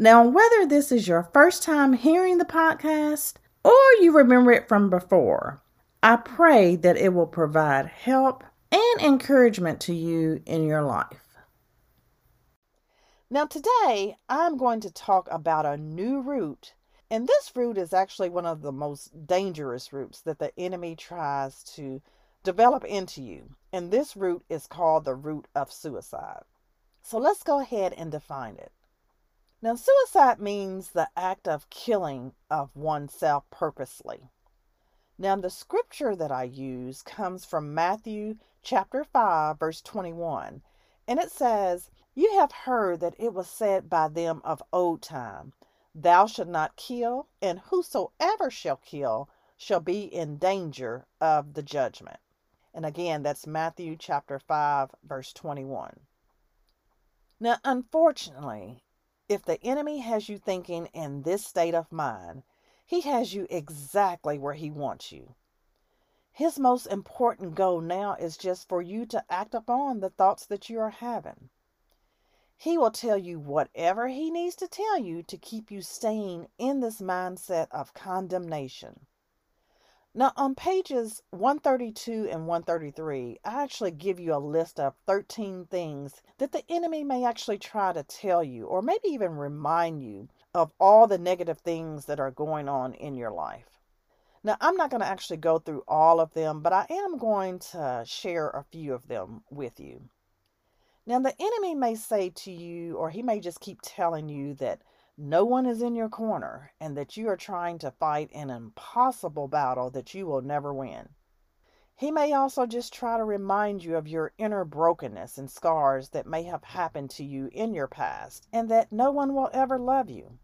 Now, whether this is your first time hearing the podcast or you remember it from before, I pray that it will provide help and encouragement to you in your life. Now, today I'm going to talk about a new root and this root is actually one of the most dangerous roots that the enemy tries to develop into you. And this root is called the root of suicide. So let's go ahead and define it. Now, suicide means the act of killing of oneself purposely. Now, the scripture that I use comes from Matthew chapter 5, verse 21. And it says, You have heard that it was said by them of old time, Thou shalt not kill, and whosoever shall kill shall be in danger of the judgment. And again, that's Matthew chapter 5, verse 21. Now, unfortunately, if the enemy has you thinking in this state of mind, he has you exactly where he wants you. His most important goal now is just for you to act upon the thoughts that you are having. He will tell you whatever he needs to tell you to keep you staying in this mindset of condemnation. Now, on pages 132 and 133, I actually give you a list of 13 things that the enemy may actually try to tell you, or maybe even remind you of all the negative things that are going on in your life. Now, I'm not going to actually go through all of them, but I am going to share a few of them with you. Now, the enemy may say to you, or he may just keep telling you that no one is in your corner and that you are trying to fight an impossible battle that you will never win. He may also just try to remind you of your inner brokenness and scars that may have happened to you in your past and that no one will ever love you.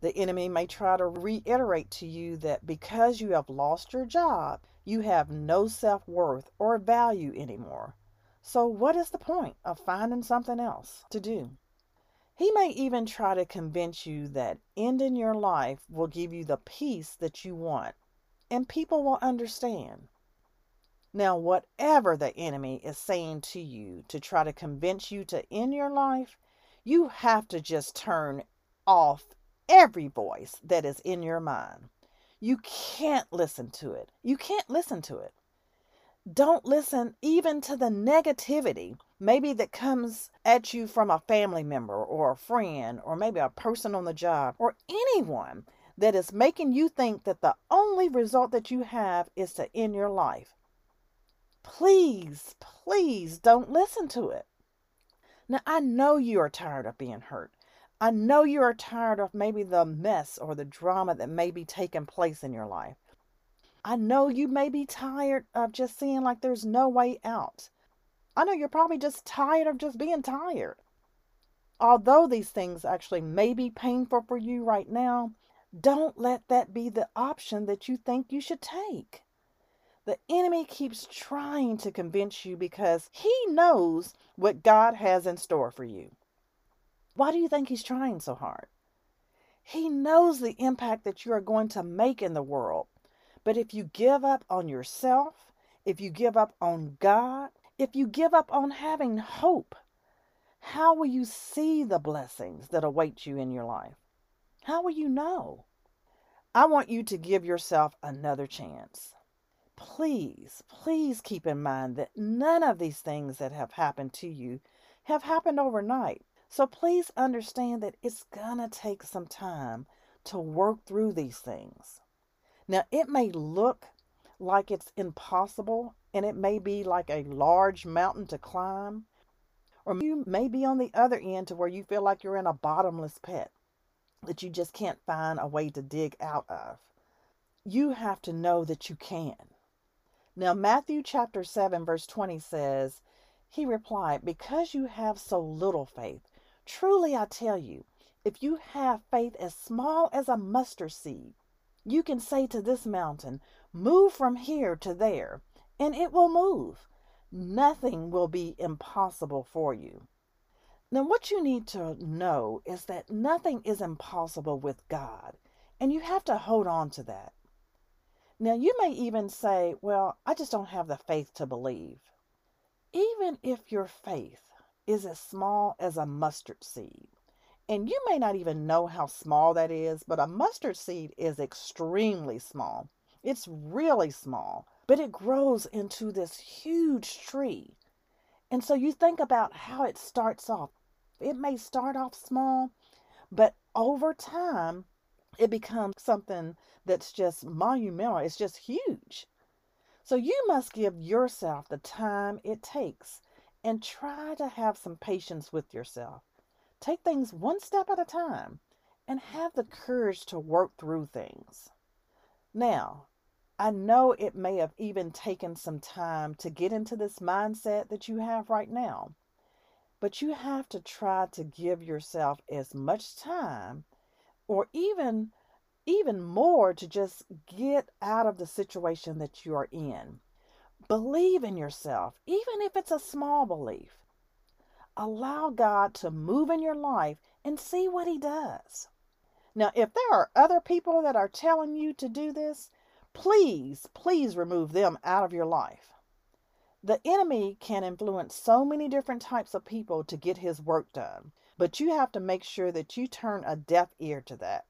The enemy may try to reiterate to you that because you have lost your job, you have no self worth or value anymore so, what is the point of finding something else to do? He may even try to convince you that ending your life will give you the peace that you want, and people will understand. Now, whatever the enemy is saying to you to try to convince you to end your life, you have to just turn off every voice that is in your mind. You can't listen to it. You can't listen to it don't listen even to the negativity maybe that comes at you from a family member or a friend or maybe a person on the job or anyone that is making you think that the only result that you have is to end your life. Please, please don't listen to it. Now, I know you are tired of being hurt. I know you are tired of maybe the mess or the drama that may be taking place in your life. I know you may be tired of just seeing like there's no way out. I know you're probably just tired of just being tired. Although these things actually may be painful for you right now, don't let that be the option that you think you should take. The enemy keeps trying to convince you because he knows what God has in store for you. Why do you think he's trying so hard? He knows the impact that you are going to make in the world but if you give up on yourself, if you give up on God, if you give up on having hope, how will you see the blessings that await you in your life? How will you know? I want you to give yourself another chance. Please, please keep in mind that none of these things that have happened to you have happened overnight. So please understand that it's going to take some time to work through these things. Now, it may look like it's impossible and it may be like a large mountain to climb, or you may be on the other end to where you feel like you're in a bottomless pit that you just can't find a way to dig out of. You have to know that you can. Now, Matthew chapter 7, verse 20 says, He replied, Because you have so little faith, truly I tell you, if you have faith as small as a mustard seed, you can say to this mountain, Move from here to there, and it will move. Nothing will be impossible for you. Now, what you need to know is that nothing is impossible with God, and you have to hold on to that. Now, you may even say, Well, I just don't have the faith to believe. Even if your faith is as small as a mustard seed, and you may not even know how small that is, but a mustard seed is extremely small. It's really small, but it grows into this huge tree. And so you think about how it starts off. It may start off small, but over time, it becomes something that's just monumental. It's just huge. So you must give yourself the time it takes and try to have some patience with yourself. Take things one step at a time and have the courage to work through things. Now, I know it may have even taken some time to get into this mindset that you have right now, but you have to try to give yourself as much time or even even more to just get out of the situation that you are in. Believe in yourself, even if it's a small belief. Allow God to move in your life and see what He does. Now, if there are other people that are telling you to do this, please, please remove them out of your life. The enemy can influence so many different types of people to get his work done, but you have to make sure that you turn a deaf ear to that.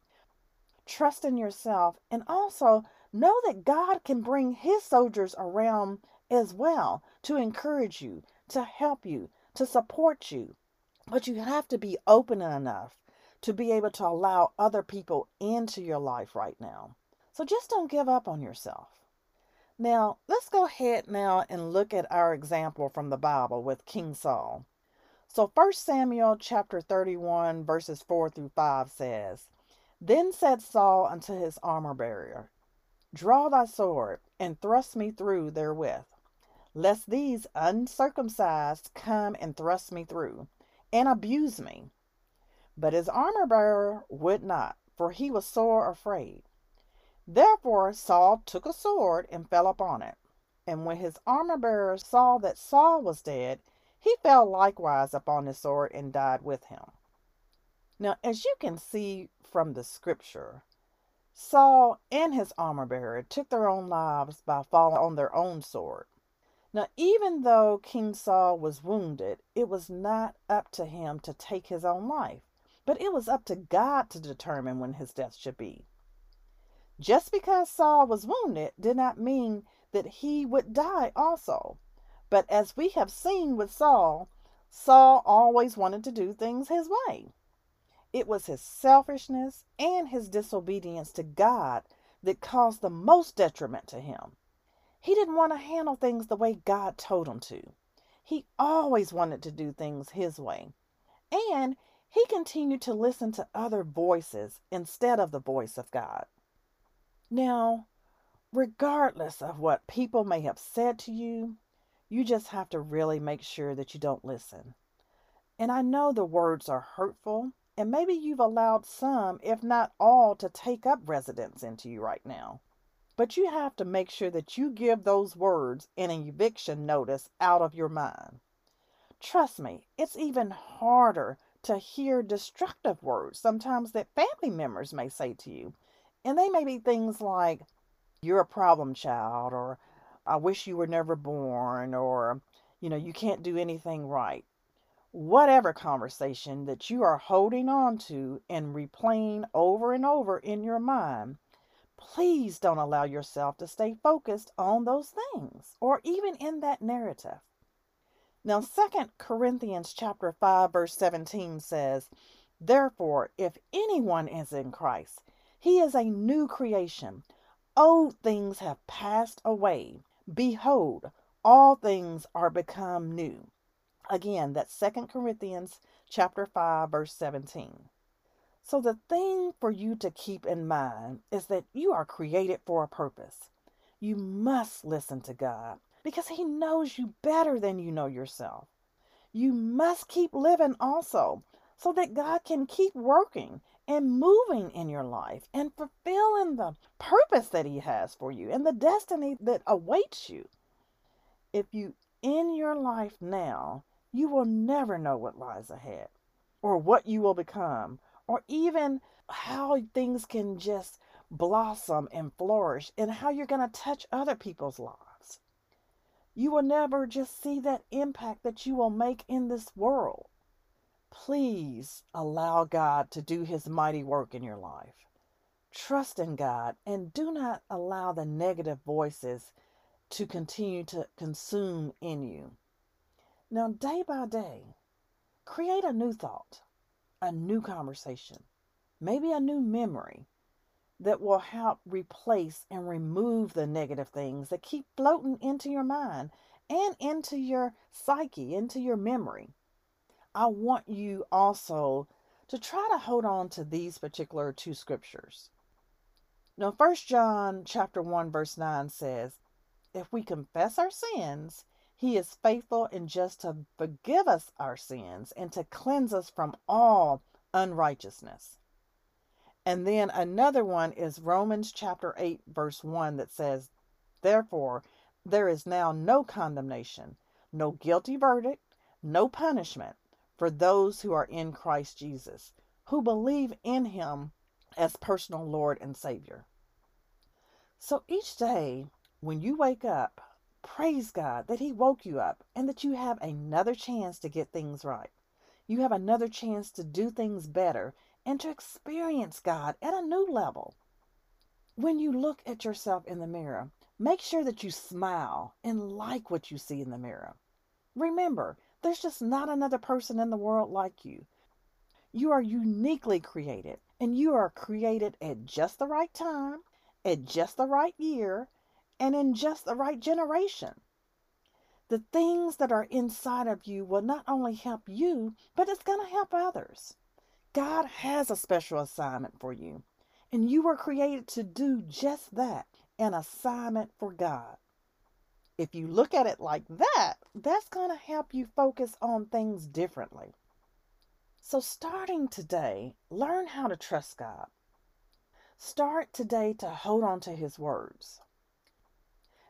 Trust in yourself and also know that God can bring his soldiers around as well to encourage you, to help you, to support you. But you have to be open enough to be able to allow other people into your life right now. So just don't give up on yourself. Now, let's go ahead now and look at our example from the Bible with King Saul. So 1 Samuel chapter 31 verses 4 through 5 says, Then said Saul unto his armor bearer, Draw thy sword, and thrust me through therewith lest these uncircumcised come and thrust me through, and abuse me. But his armor bearer would not, for he was sore afraid. Therefore Saul took a sword and fell upon it. And when his armor bearer saw that Saul was dead, he fell likewise upon his sword and died with him. Now, as you can see from the scripture, Saul and his armor bearer took their own lives by falling on their own sword. Now, even though King Saul was wounded, it was not up to him to take his own life, but it was up to God to determine when his death should be. Just because Saul was wounded did not mean that he would die also. But as we have seen with Saul, Saul always wanted to do things his way. It was his selfishness and his disobedience to God that caused the most detriment to him. He didn't want to handle things the way God told him to. He always wanted to do things his way. And he continued to listen to other voices instead of the voice of God. Now, regardless of what people may have said to you, you just have to really make sure that you don't listen. And I know the words are hurtful, and maybe you've allowed some, if not all, to take up residence into you right now. But you have to make sure that you give those words an eviction notice out of your mind. Trust me, it's even harder to hear destructive words sometimes that family members may say to you. And they may be things like, you're a problem child, or I wish you were never born, or, you know, you can't do anything right. Whatever conversation that you are holding on to and replaying over and over in your mind, please don't allow yourself to stay focused on those things or even in that narrative. Now, Second Corinthians chapter 5 verse 17 says, "Therefore, if anyone is in Christ, he is a new creation. Old things have passed away; behold, all things are become new." Again, that's Second Corinthians chapter 5 verse 17. So, the thing for you to keep in mind is that you are created for a purpose. You must listen to God because He knows you better than you know yourself. You must keep living also. so that God can keep working and moving in your life and fulfilling the purpose that He has for you and the destiny that awaits you. If you in your life now, you will never know what lies ahead or what you will become or even how things can just blossom and flourish and how you're going to touch other people's lives. You will never just see that impact that you will make in this world. Please allow God to do his mighty work in your life. Trust in God and do not allow the negative voices to continue to consume in you. Now, day by day, create a new thought, a new conversation, maybe a new memory that will help replace and remove the negative things that keep floating into your mind and into your psyche, into your memory. I want you also to try to hold on to these particular two scriptures. Now, First John chapter 1 verse 9 says, "If we confess our sins, he is faithful and just to forgive us our sins and to cleanse us from all unrighteousness." And then another one is Romans chapter 8 verse 1 that says, "Therefore there is now no condemnation, no guilty verdict, no punishment for those who are in Christ Jesus, who believe in him as personal Lord and Savior. So each day when you wake up, praise God that He woke you up and that you have another chance to get things right. You have another chance to do things better and to experience God at a new level. When you look at yourself in the mirror, make sure that you smile and like what you see in the mirror. Remember, there's just not another person in the world like you. You are uniquely created, and you are created at just the right time, at just the right year, and in just the right generation. The things that are inside of you will not only help you, but it's going to help others. God has a special assignment for you, and you were created to do just that an assignment for God if you look at it like that, that's going to help you focus on things differently. So, starting today, learn how to trust God. Start today to hold on to His words.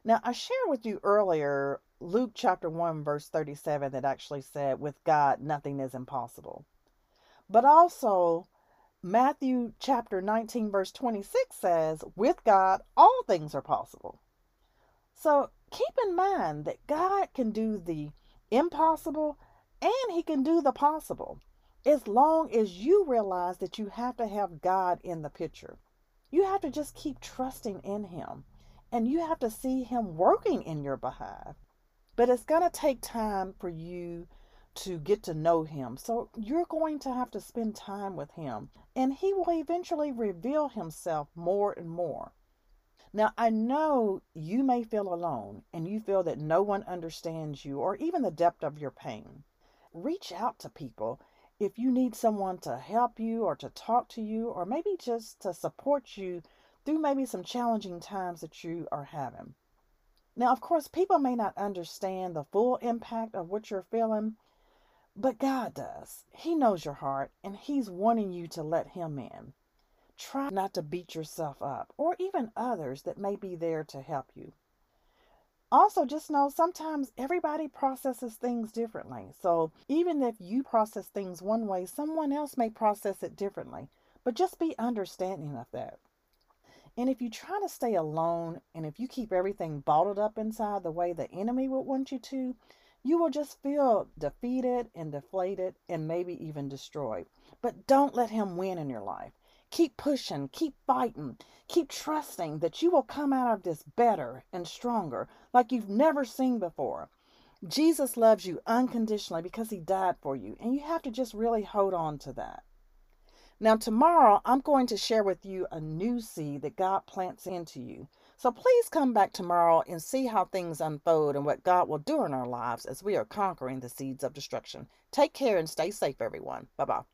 Now, I shared with you earlier Luke chapter 1, verse 37, that actually said, With God, nothing is impossible. But also, Matthew chapter 19, verse 26 says, With God, all things are possible. So keep in mind that God can do the impossible and He can do the possible as long as you realize that you have to have God in the picture. You have to just keep trusting in Him and you have to see Him working in your behalf. But it's going to take time for you to get to know Him. So you're going to have to spend time with Him and He will eventually reveal Himself more and more. Now, I know you may feel alone and you feel that no one understands you or even the depth of your pain. Reach out to people if you need someone to help you or to talk to you or maybe just to support you through maybe some challenging times that you are having. Now, of course, people may not understand the full impact of what you're feeling, but God does. He knows your heart and He's wanting you to let Him in. Try not to beat yourself up or even others that may be there to help you. Also, just know sometimes everybody processes things differently. So, even if you process things one way, someone else may process it differently. But just be understanding of that. And if you try to stay alone and if you keep everything bottled up inside the way the enemy would want you to, you will just feel defeated and deflated and maybe even destroyed. But don't let him win in your life. Keep pushing, keep fighting, keep trusting that you will come out of this better and stronger like you've never seen before. Jesus loves you unconditionally because he died for you, and you have to just really hold on to that. Now, tomorrow, I'm going to share with you a new seed that God plants into you. So please come back tomorrow and see how things unfold and what God will do in our lives as we are conquering the seeds of destruction. Take care and stay safe, everyone. Bye bye.